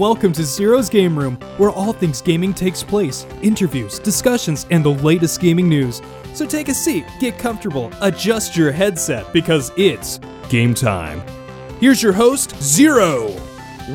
Welcome to Zero's Game Room, where all things gaming takes place interviews, discussions, and the latest gaming news. So take a seat, get comfortable, adjust your headset, because it's game time. Here's your host, Zero.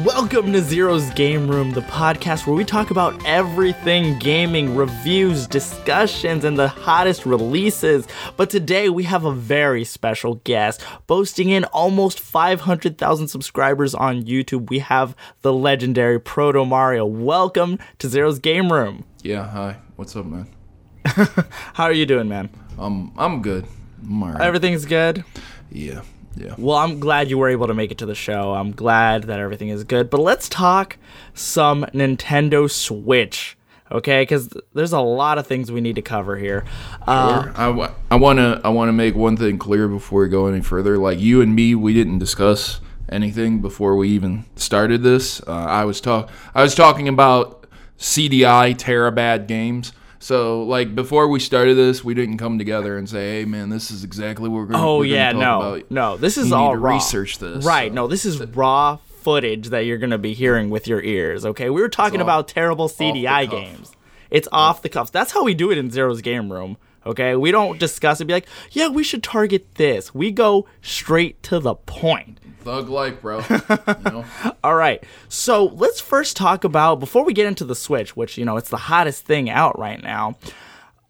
Welcome to Zero's Game Room, the podcast where we talk about everything gaming, reviews, discussions, and the hottest releases. But today we have a very special guest. Boasting in almost 500,000 subscribers on YouTube, we have the legendary Proto Mario. Welcome to Zero's Game Room. Yeah, hi. What's up, man? How are you doing, man? Um, I'm good. I'm. Everything's good? yeah, yeah. Well, I'm glad you were able to make it to the show. I'm glad that everything is good. But let's talk some Nintendo Switch, okay? Because there's a lot of things we need to cover here. Uh, I, wa- wanna I wanna make one thing clear before we go any further. Like you and me, we didn't discuss anything before we even started this. Uh, I was talk I was talking about CDI Terabad games. So like before we started this, we didn't come together and say, "Hey, man, this is exactly what we're going." oh we're yeah, talk no, about. no. This is You all raw. research this. Right? So- No, this is raw footage that you're gonna be hearing with your ears. Okay, we were talking off- about terrible CDI games. It's off the cuffs. That's how we do it in Zero's game room. Okay, we don't discuss it. Be like, yeah, we should target this. We go straight to the point. Thug life, bro. you know? All right. So let's first talk about before we get into the Switch, which you know it's the hottest thing out right now.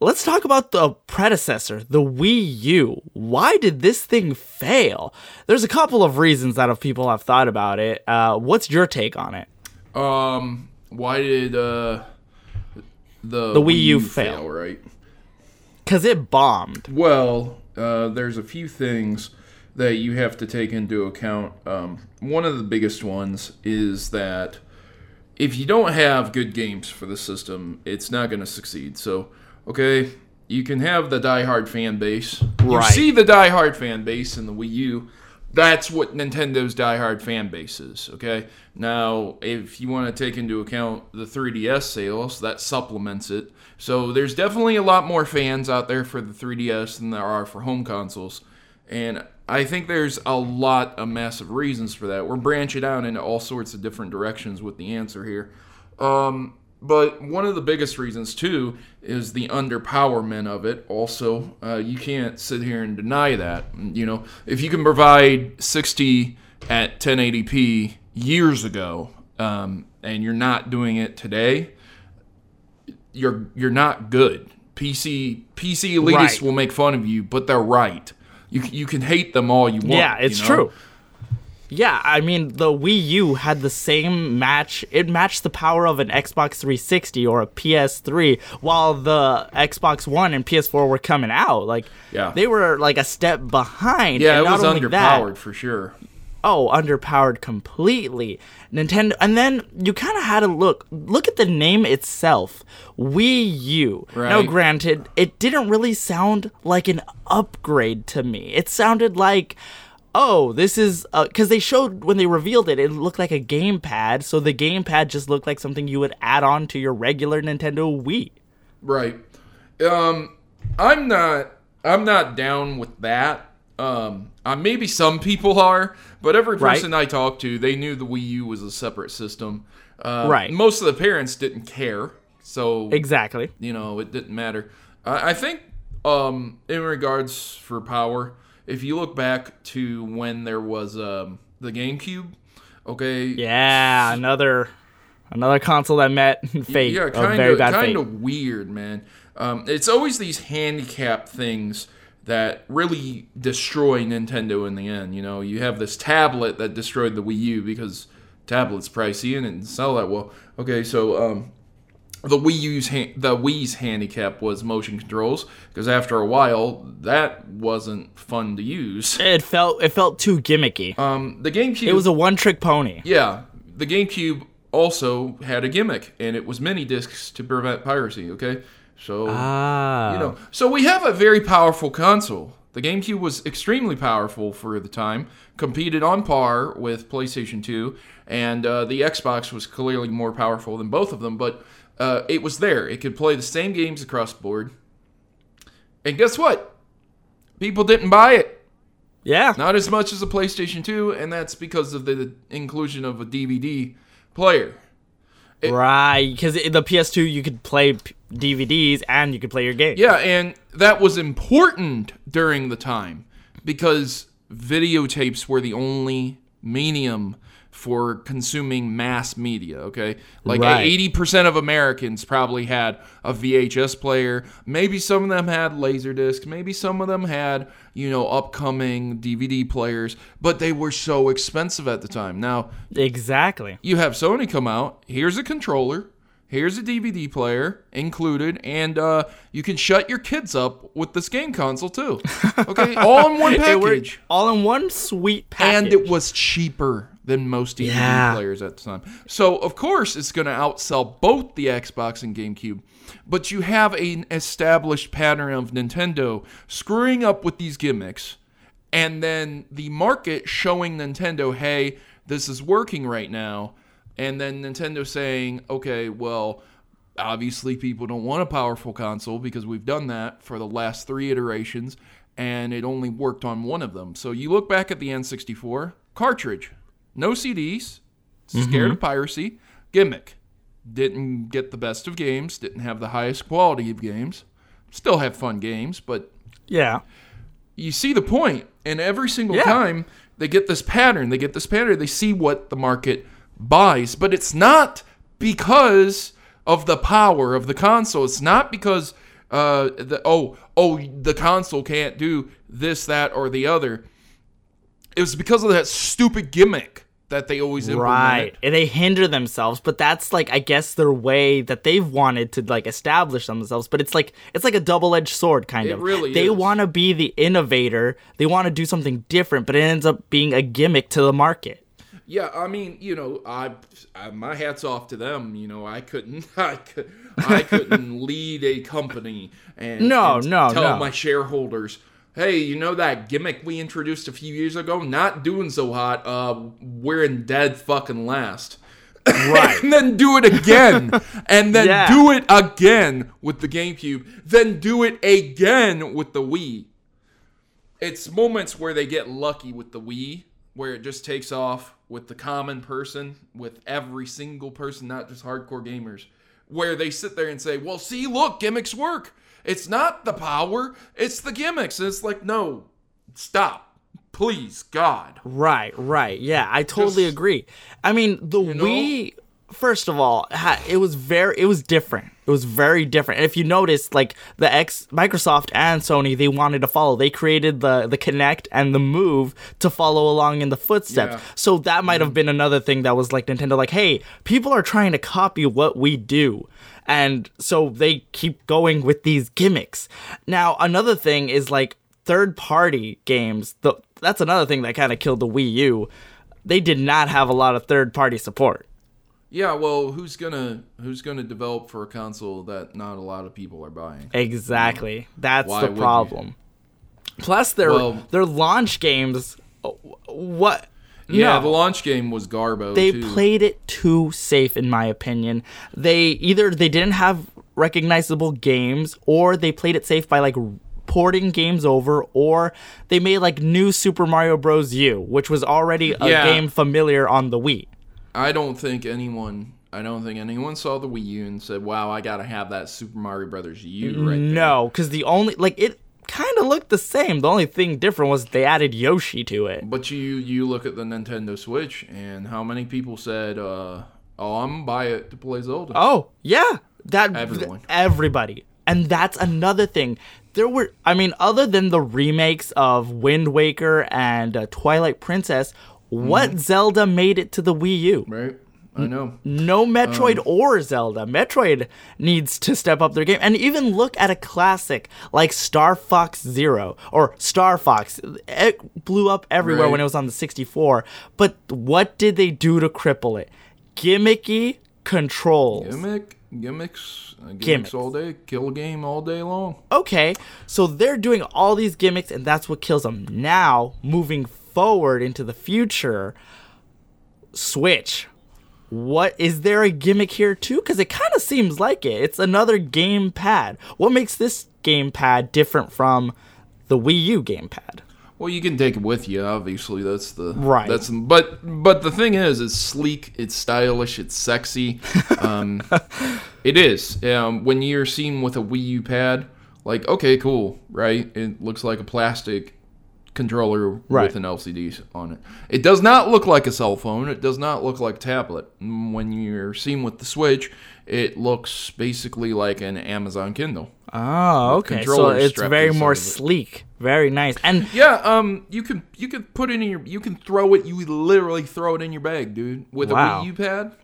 Let's talk about the predecessor, the Wii U. Why did this thing fail? There's a couple of reasons that if people have thought about it. Uh, what's your take on it? Um, why did uh the The Wii U fail. Right. Cause it bombed. Well, uh, there's a few things that you have to take into account. Um, one of the biggest ones is that if you don't have good games for the system, it's not going to succeed. So, okay, you can have the diehard fan base. You Right. see the diehard fan base in the Wii U. That's what Nintendo's diehard fan base is. Okay. Now, if you want to take into account the 3DS sales, that supplements it. So there's definitely a lot more fans out there for the 3DS than there are for home consoles. And I think there's a lot of massive reasons for that. We're branching out into all sorts of different directions with the answer here. Um, but one of the biggest reasons too is the underpowerment of it. Also, uh, you can't sit here and deny that. You know, if you can provide 60 at 1080p years ago, um, and you're not doing it today, you're you're not good. PC PC elitists Right. will make fun of you, but they're right. You you can hate them all you want. Yeah, it's you know? true. Yeah, I mean the Wii U had the same match. It matched the power of an Xbox 360 or a PS3, while the Xbox One and PS4 were coming out. Like, Yeah. they were like a step behind. Yeah, and it was only that- underpowered for sure. oh, underpowered completely. Nintendo, and then you kind of had to look look at the name itself, Wii U. Now, granted, it didn't really sound like an upgrade to me. It sounded like. Oh, this is because they showed when they revealed it, it looked like a gamepad. So the gamepad just looked like something you would add on to your regular Nintendo Wii. Right. Um, I'm not. I'm not down with that. Um, uh, maybe some people are, but every Right. person I talked to, they knew the Wii U was a separate system. Uh, Right. Most of the parents didn't care, so Exactly. you know it didn't matter. I, I think, um, in regards for power, if you look back to when there was um the GameCube, okay, Yeah, another another console that met fate. Yeah, kind of kind of weird, man. Um, it's always these handicap things that really destroy Nintendo in the end. You know, you have this tablet that destroyed the Wii U because tablet's pricey and it didn't sell that well. Okay, so um, the Wii U's ha- the Wii's handicap was motion controls because after a while that wasn't fun to use. It felt it felt too gimmicky. Um, the GameCube it was a one trick pony. yeah, the GameCube also had a gimmick, and it was mini discs to prevent piracy. Okay, so Ah. you know, so we have a very powerful console. The GameCube was extremely powerful for the time, competed on par with PlayStation 2, and uh, the Xbox was clearly more powerful than both of them. But uh, it was there; it could play the same games across the board. And guess what? People didn't buy it. Yeah. Not as much as a PlayStation 2, and that's because of the inclusion of a DVD player. right, because the PS2 you could play DVDs and you could play your game. Yeah, and that was important during the time because videotapes were the only medium for consuming mass media, okay? Like Right. 80% of Americans probably had a VHS player. Maybe some of them had Laserdisc, maybe some of them had, you know, upcoming DVD players, but they were so expensive at the time. Now, Exactly. you have Sony come out. Here's a controller. Here's a DVD player included, and uh, you can shut your kids up with this game console too. Okay, all in one package, all in one sweet package. and it was cheaper than most DVD Yeah. players at the time. So of course it's going to outsell both the Xbox and GameCube. But you have an established pattern of Nintendo screwing up with these gimmicks, and then the market showing Nintendo, hey, this is working right now. And then Nintendo saying, okay, well, obviously people don't want a powerful console because we've done that for the last three iterations and it only worked on one of them. So you look back at the N64 cartridge, no CDs, scared of piracy, gimmick. Didn't get the best of games, didn't have the highest quality of games. Still have fun games, but yeah. you see the point. point and every single Yeah. time they get this pattern they get this pattern they see what the market buys but it's not because of the power of the console it's not because uh the oh oh the console can't do this that or the other it was because of that stupid gimmick that they always implemented. Right. And they hinder themselves, but that's like I guess their way that they've wanted to like establish themselves, but it's like it's like a double-edged sword kind It of. really they want to be the innovator. They want to do something different, but it ends up being a gimmick to the market. Yeah, I mean, you know, I, I my hats off to them. You know, I couldn't, I could, I couldn't lead a company and No, and no, tell no. my shareholders, hey, you know that gimmick we introduced a few years ago, not doing so hot. Uh, we're in dead fucking last. Right. and then do it again, and then Yeah. do it again with the GameCube, then do it again with the Wii. It's moments where they get lucky with the Wii, where it just takes off with the common person, with every single person, not just hardcore gamers, where they sit there and say, "Well, see, look, gimmicks work. It's not the power, it's the gimmicks." And it's like, no, stop, please, God. Right, right. Yeah, I totally Just- agree. I mean, the know? Wii first of all, it was very it was different. It was very different. And if you notice like the X Microsoft and Sony, they wanted to follow. They created the the Kinect and the Move to follow along in the footsteps. Yeah. So that might have mm-hmm. been another thing that was like Nintendo like, "Hey, people are trying to copy what we do." And so they keep going with these gimmicks. Now, another thing is like third party games. The, that's another thing that kind of killed the Wii U. They did not have a lot of third party support. Yeah, well, who's gonna who's gonna develop for a console that not a lot of people are buying? Exactly. That's Why the problem. Plus their Well- their launch games uh, what Yeah, no. the launch game was Garbo they too. played it too safe in my opinion they either they didn't have recognizable games or they played it safe by like porting games over or they made like new super mario bros u which was already a Yeah. game familiar on the wii I don't think anyone. I don't think anyone saw the Wii U and said, "Wow, I gotta have that Super Mario Brothers U right there." no because the only like it kind of looked the same the only thing different was they added yoshi to it But you you look at the Nintendo Switch and how many people said, uh, "Oh, I'm gonna buy it to play Zelda." Oh, yeah. That Everyone. everybody. And that's another thing. There were I mean other than the remakes of Wind Waker and uh, Twilight Princess, what Zelda made it to the Wii U? Right? I know. No Metroid Um. or Zelda. Metroid needs to step up their game. And even look at a classic like Star Fox Zero or Star Fox. It blew up everywhere Right. when it was on the 64. But what did they do to cripple it? Gimmicky controls. Gimmick, gimmicks, uh, gimmicks, Gimmicks. all day. Kill game all day long. okay, so they're doing all these gimmicks, and that's what kills them. Now, moving forward into the future, Switch. What is there a gimmick here too? Because it kind of seems like it. It's another game pad. What makes this game pad different from the Wii U game pad? Well, you can take it with you. Obviously, that's the Right. That's but but the thing is, it's sleek, it's stylish, it's sexy. Um, it is. Um, when you're seen with a Wii U pad, like okay, cool, right? It looks like a plastic controller Right. with an LCD on it. It does not look like a cell phone. It does not look like a tablet. Mm, When you're seen with the Switch, it looks basically like an Amazon Kindle. Oh, okay. So it's very more sleek, very nice. And Yeah, um, you can you can put it in your you can throw it. You literally throw it in your bag, dude. With Wow. a Wii U pad, with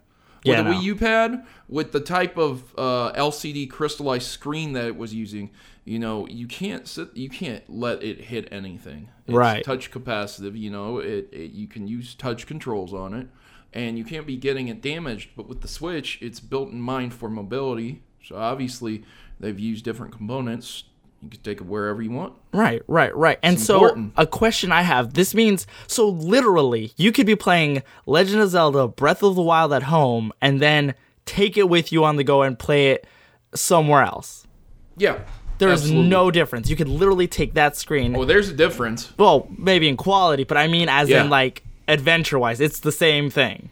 Yeah, a no. Wii U pad, with the type of uh, LCD crystallized screen that it was using, you know, you can't sit, you can't let it hit anything. It's Right. Touch capacitive, you know, it, it you can use touch controls on it, and you can't be getting it damaged. But with the Switch, it's built in mind for mobility. So obviously, they've used different components. You can take it wherever you want. Right, right, right. And so, a question I have this means so literally, you could be playing Legend of Zelda Breath of the Wild at home and then take it with you on the go and play it somewhere else. Yeah. There's absolutely. no difference. You could literally take that screen. Well, there's a difference. Well, maybe in quality, but I mean, as Yeah. in like adventure wise, it's the same thing.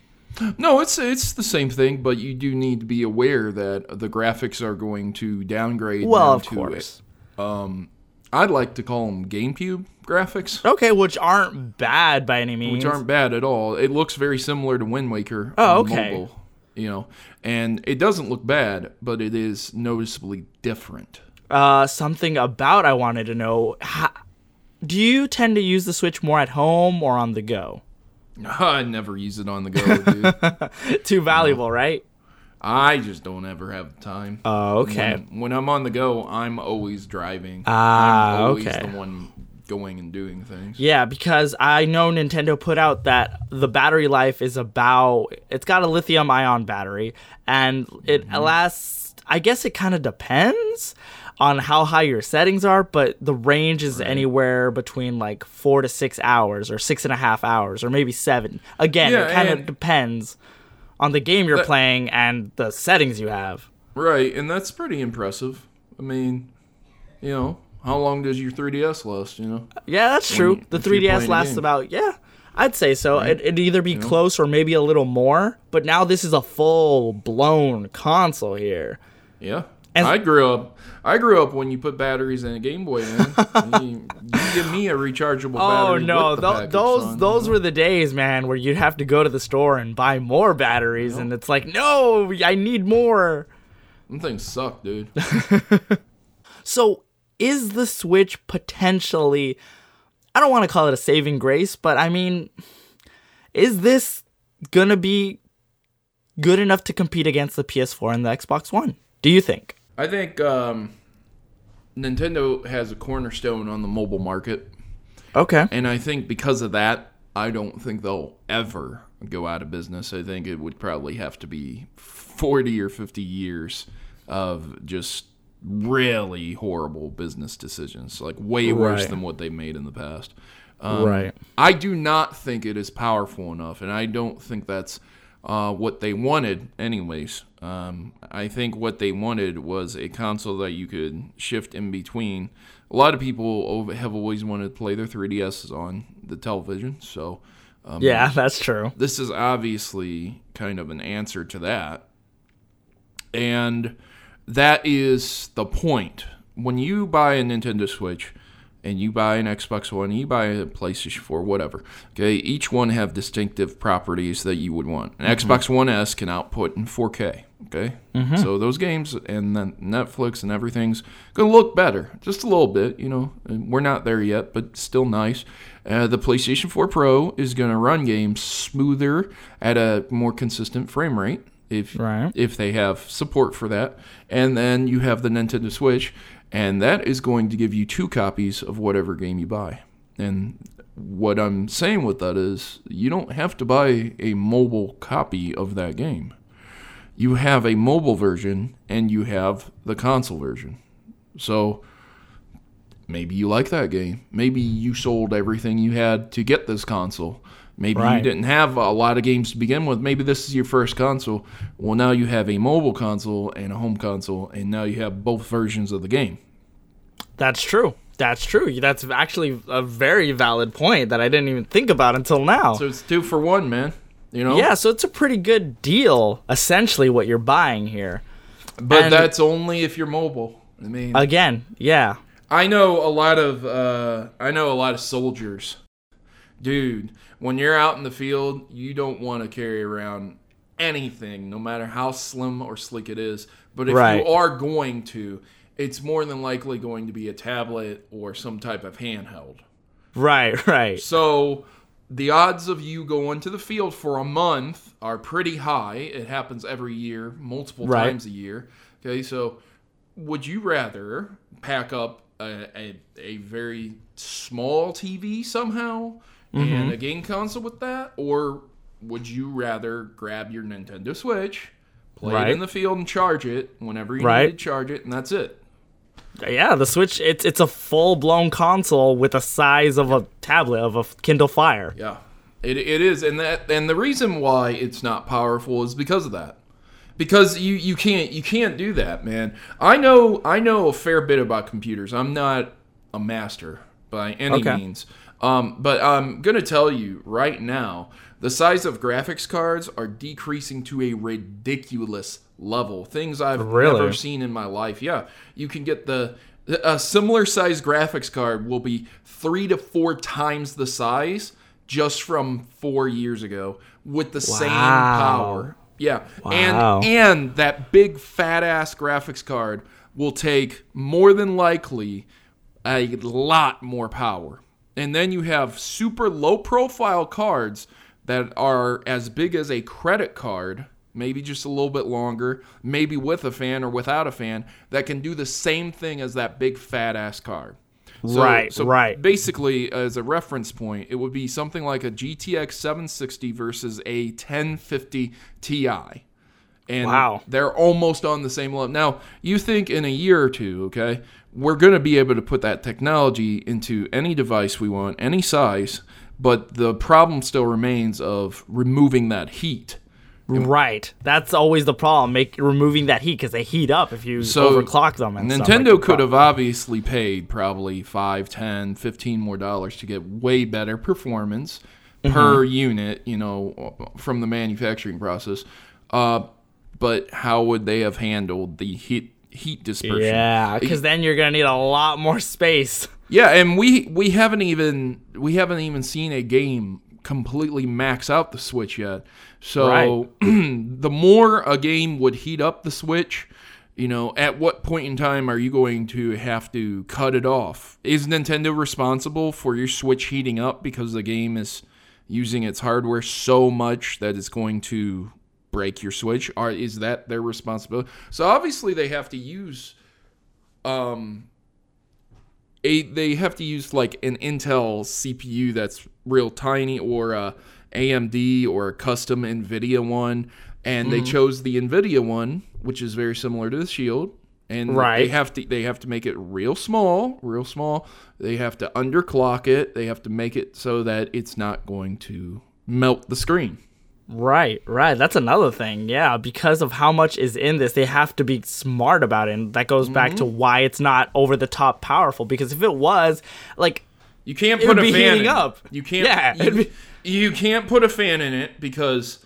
No, it's it's the same thing, but you do need to be aware that the graphics are going to downgrade. Well, of to course. Um, I'd like to call them GameCube graphics, Okay, which aren't bad by any means. which aren't bad at all. It looks very similar to Wind Waker. Oh, on okay. Mobile, you know, and it doesn't look bad, but it is noticeably different. Uh, something about I wanted to know. How, do you tend to use the Switch more at home or on the go? I never use it on the go, dude. Too valuable, right? I just don't ever have time. Oh, okay. When, when I'm on the go, I'm always driving. Ah, I'm always okay. the one going and doing things. Yeah, because I know Nintendo put out that the battery life is about it's got a lithium ion battery and it Mm-hmm. lasts I guess it kind of depends on how high your settings are, but the range is anywhere between like four to six hours or six and a half hours or maybe seven. Again, Yeah, it kind of depends on the game you're That- playing and the settings you have. Right, and that's pretty impressive. I mean, you know, how long does your 3DS last? You know, Yeah, that's true. the 3DS lasts about yeah. I'd say so. It, it'd either be close or maybe a little more. But now this is a full blown console here. yeah. And- I grew up. I grew up when you put batteries in a Game Boy. Man, you, you give me a rechargeable oh, battery. Oh no, with the tho- package, those son, those you know? were the days, man, where you'd have to go to the store and buy more batteries, and it's like, no, I need more. Them things suck, dude. So, is the Switch potentially? I don't want to call it a saving grace, but I mean, is this gonna be good enough to compete against the PS4 and the Xbox One? Do you think? I think um, Nintendo has a cornerstone on the mobile market. Okay. And I think because of that, I don't think they'll ever go out of business. I think it would probably have to be 40 or 50 years of just really horrible business decisions, like way worse Right. than what they made in the past. Um, Right. I do not think it is powerful enough, and I don't think that's uh, what they wanted, anyways. Um, I think what they wanted was a console that you could shift in between. A lot of people have always wanted to play their 3DSs on the television, so um, Yeah, that's true. this is obviously kind of an answer to that. And that is the point. When you buy a Nintendo Switch and you buy an Xbox One, you buy a PlayStation 4, whatever, okay, each one have distinctive properties that you would want. An Xbox One S can output in 4K, okay? So those games and then Netflix and everything's going to look better, just a little bit, you know. And We're not there yet, but still nice. Uh, the PlayStation 4 Pro is going to run games smoother at a more consistent frame rate if Right. if they have support for that. And then you have the Nintendo Switch, and that is going to give you two copies of whatever game you buy. And what I'm saying with that is you don't have to buy a mobile copy of that game. You have a mobile version and you have the console version. So maybe you like that game. Maybe you sold everything you had to get this console. Maybe you didn't have a lot of games to begin with. Maybe this is your first console. Well, now you have a mobile console and a home console, and now you have both versions of the game. That's true. That's true. That's actually a very valid point that I didn't even think about until now. So it's two for one, man. You know? yeah, so it's a pretty good deal, essentially, what you're buying here. But and- that's only if you're mobile. I mean, Again, yeah. I know a lot of uh, I know a lot of soldiers, dude. When you're out in the field, you don't want to carry around anything, no matter how slim or sleek it is. But if Right. you are going to, it's more than likely going to be a tablet or some type of handheld. Right, right. So the odds of you going to the field for a month are pretty high. It happens every year, multiple Right. times a year. Okay, so would you rather pack up a, a, a very small TV somehow Mm-hmm. and a game console with that, or would you rather grab your Nintendo Switch, play Right. it in the field, and charge it whenever you Right. need to charge it, and that's it? Yeah, the Switch it's it's a full-blown console with the size of a tablet of a Kindle Fire. Yeah, it, it is, and that and the reason why it's not powerful is because of that. Because you you can't you can't do that, man. I know I know a fair bit about computers. I'm not a master by any Okay. means, um, but I'm gonna tell you right now, the size of graphics cards are decreasing to a ridiculous level. Things I've Really? never seen in my life. Yeah, you can get the a similar size graphics card will be three to four times the size just from four years ago with the same power. Yeah, Wow. and and that big fat ass graphics card will take more than likely a lot more power. And then you have super low profile cards that are as big as a credit card, maybe just a little bit longer, maybe with a fan or without a fan, that can do the same thing as that big fat ass card. So, Right, so right. Basically, as a reference point, it would be something like a GTX 760 versus a 1050 Ti and Wow. they're almost on the same level. Now, you think in a year or two, okay, we're going to be able to put that technology into any device we want, any size, but the problem still remains of removing that heat. Right. That's always the problem. Make removing that heat because they heat up if you So overclock them. And stuff Nintendo like could have obviously paid probably 5, 10, 15 more dollars to get way better performance Mm-hmm. per unit, you know, from the manufacturing process. Uh, but how would they have handled the heat heat dispersion? Yeah, because then you're gonna need a lot more space. Yeah, and we we haven't even we haven't even seen a game completely max out the Switch yet. So the more a game would heat up the Switch, you know, at what point in time are you going to have to cut it off? Is Nintendo responsible for your Switch heating up because the game is using its hardware so much that it's going to break your Switch? Or is that their responsibility? So obviously they have to use um a they have to use like an Intel CPU that's real tiny or a AMD or a custom Nvidia one and Mm-hmm. they chose the Nvidia one which is very similar to the Shield and right. they have to they have to make it real small, real small. They have to underclock it. They have to make it so that it's not going to melt the screen. Right, right. That's another thing. Yeah, because of how much is in this, they have to be smart about it. And that goes back Mm-hmm. to why it's not over the top powerful. Because if it was, like, You can't put a fan in up. You can't. Yeah, You, be- you can't put a fan in it because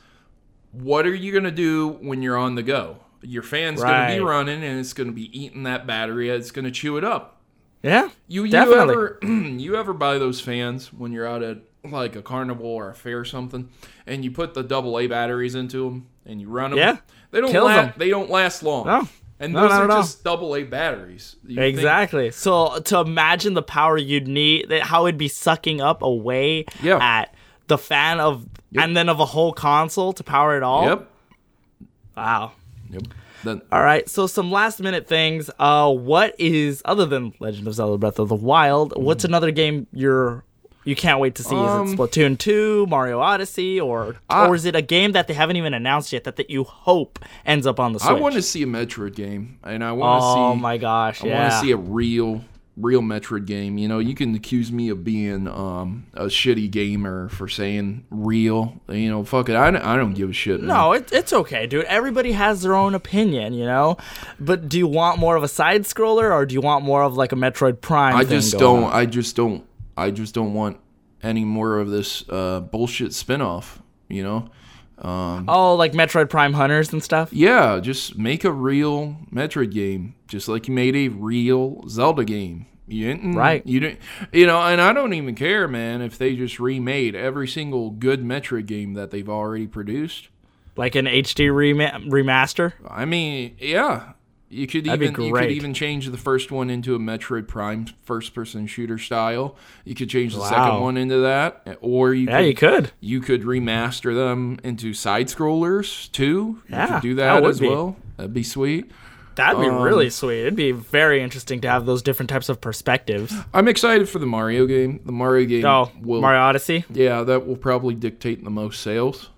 what are you gonna do when you're on the go? Your fan's gonna be running and it's gonna be eating that battery. It's gonna chew it up. yeah, You you Definitely. ever you ever buy those fans when you're out at like a carnival or a fair or something, and you put the double A batteries into them and you run them? Yeah. They don't Kills la- 'em. They don't last long. No. And No, those are at all. just double A batteries. You think- exactly. So to imagine the power you'd need, that how it'd be sucking up away Yeah. at the fan of, and then of a whole console to power it all. Yep. Wow. Yep. Then All right, so some last minute things. Uh, what is other than Legend of Zelda: Breath of the Wild? What's another game you're you can't wait to see? Um, is it Splatoon two, Mario Odyssey, or I- or is it a game that they haven't even announced yet that, that you hope ends up on the Switch? I want to see a Metroid game, and I want to Oh see. my gosh! I yeah. want to see a real real Metroid game. You know, you can accuse me of being um, a shitty gamer for saying real. You know, fuck it. I, don't- I don't give a shit. man. No, it, it's okay, dude. Everybody has their own opinion, you know. But do you want more of a side scroller, or do you want more of like a Metroid Prime? I just don't. on? I just don't. I just don't want any more of this uh, bullshit spinoff. You know. Oh, like Metroid Prime Hunters and stuff. Yeah, just make a real Metroid game, just like you made a real Zelda game. You didn't, Right. You didn't, you know, and I don't even care, man, if they just remade every single good Metroid game that they've already produced. like an HD rema- remaster. I mean, yeah, you could That'd even you could even change the first one into a Metroid Prime first-person shooter style. You could change the Wow. second one into that, or you Yeah, could, you could. you could remaster them into side scrollers too. You Yeah, could do that that, would as be- well. That'd be sweet. That'd be Um, really sweet. It'd be very interesting to have those different types of perspectives. I'm excited for the Mario game. The Mario game Oh, will Mario Odyssey. Yeah, that will probably dictate the most sales.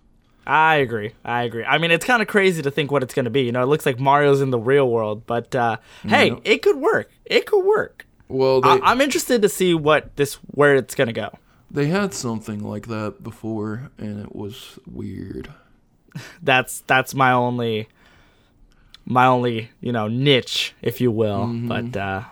I agree. I agree. I mean, it's kind of crazy to think what it's going to be. You know, it looks like Mario's in the real world, but uh, hey, it could work. It could work. Well, they I- I'm interested to see what this where it's going to go. they had something like that before and it was weird. That's that's my only my only you know niche, if you will. Mm-hmm. But uh,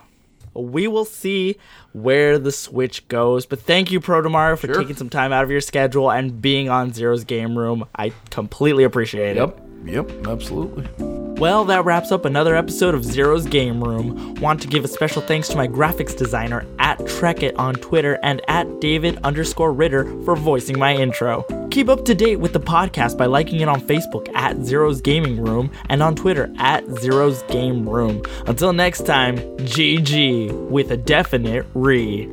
we will see where the Switch goes. But thank you, Protomar, for Sure. taking some time out of your schedule and being on Zero's Game Room. I completely appreciate it. Yep. Absolutely. Well, that wraps up another episode of Zero's Game Room. Want to give a special thanks to my graphics designer at Trekit on Twitter and at David underscore Ritter for voicing my intro. Keep up to date with the podcast by liking it on Facebook at Zero's Gaming Room and on Twitter at Zero's Game Room. Until next time, GG with a definite re.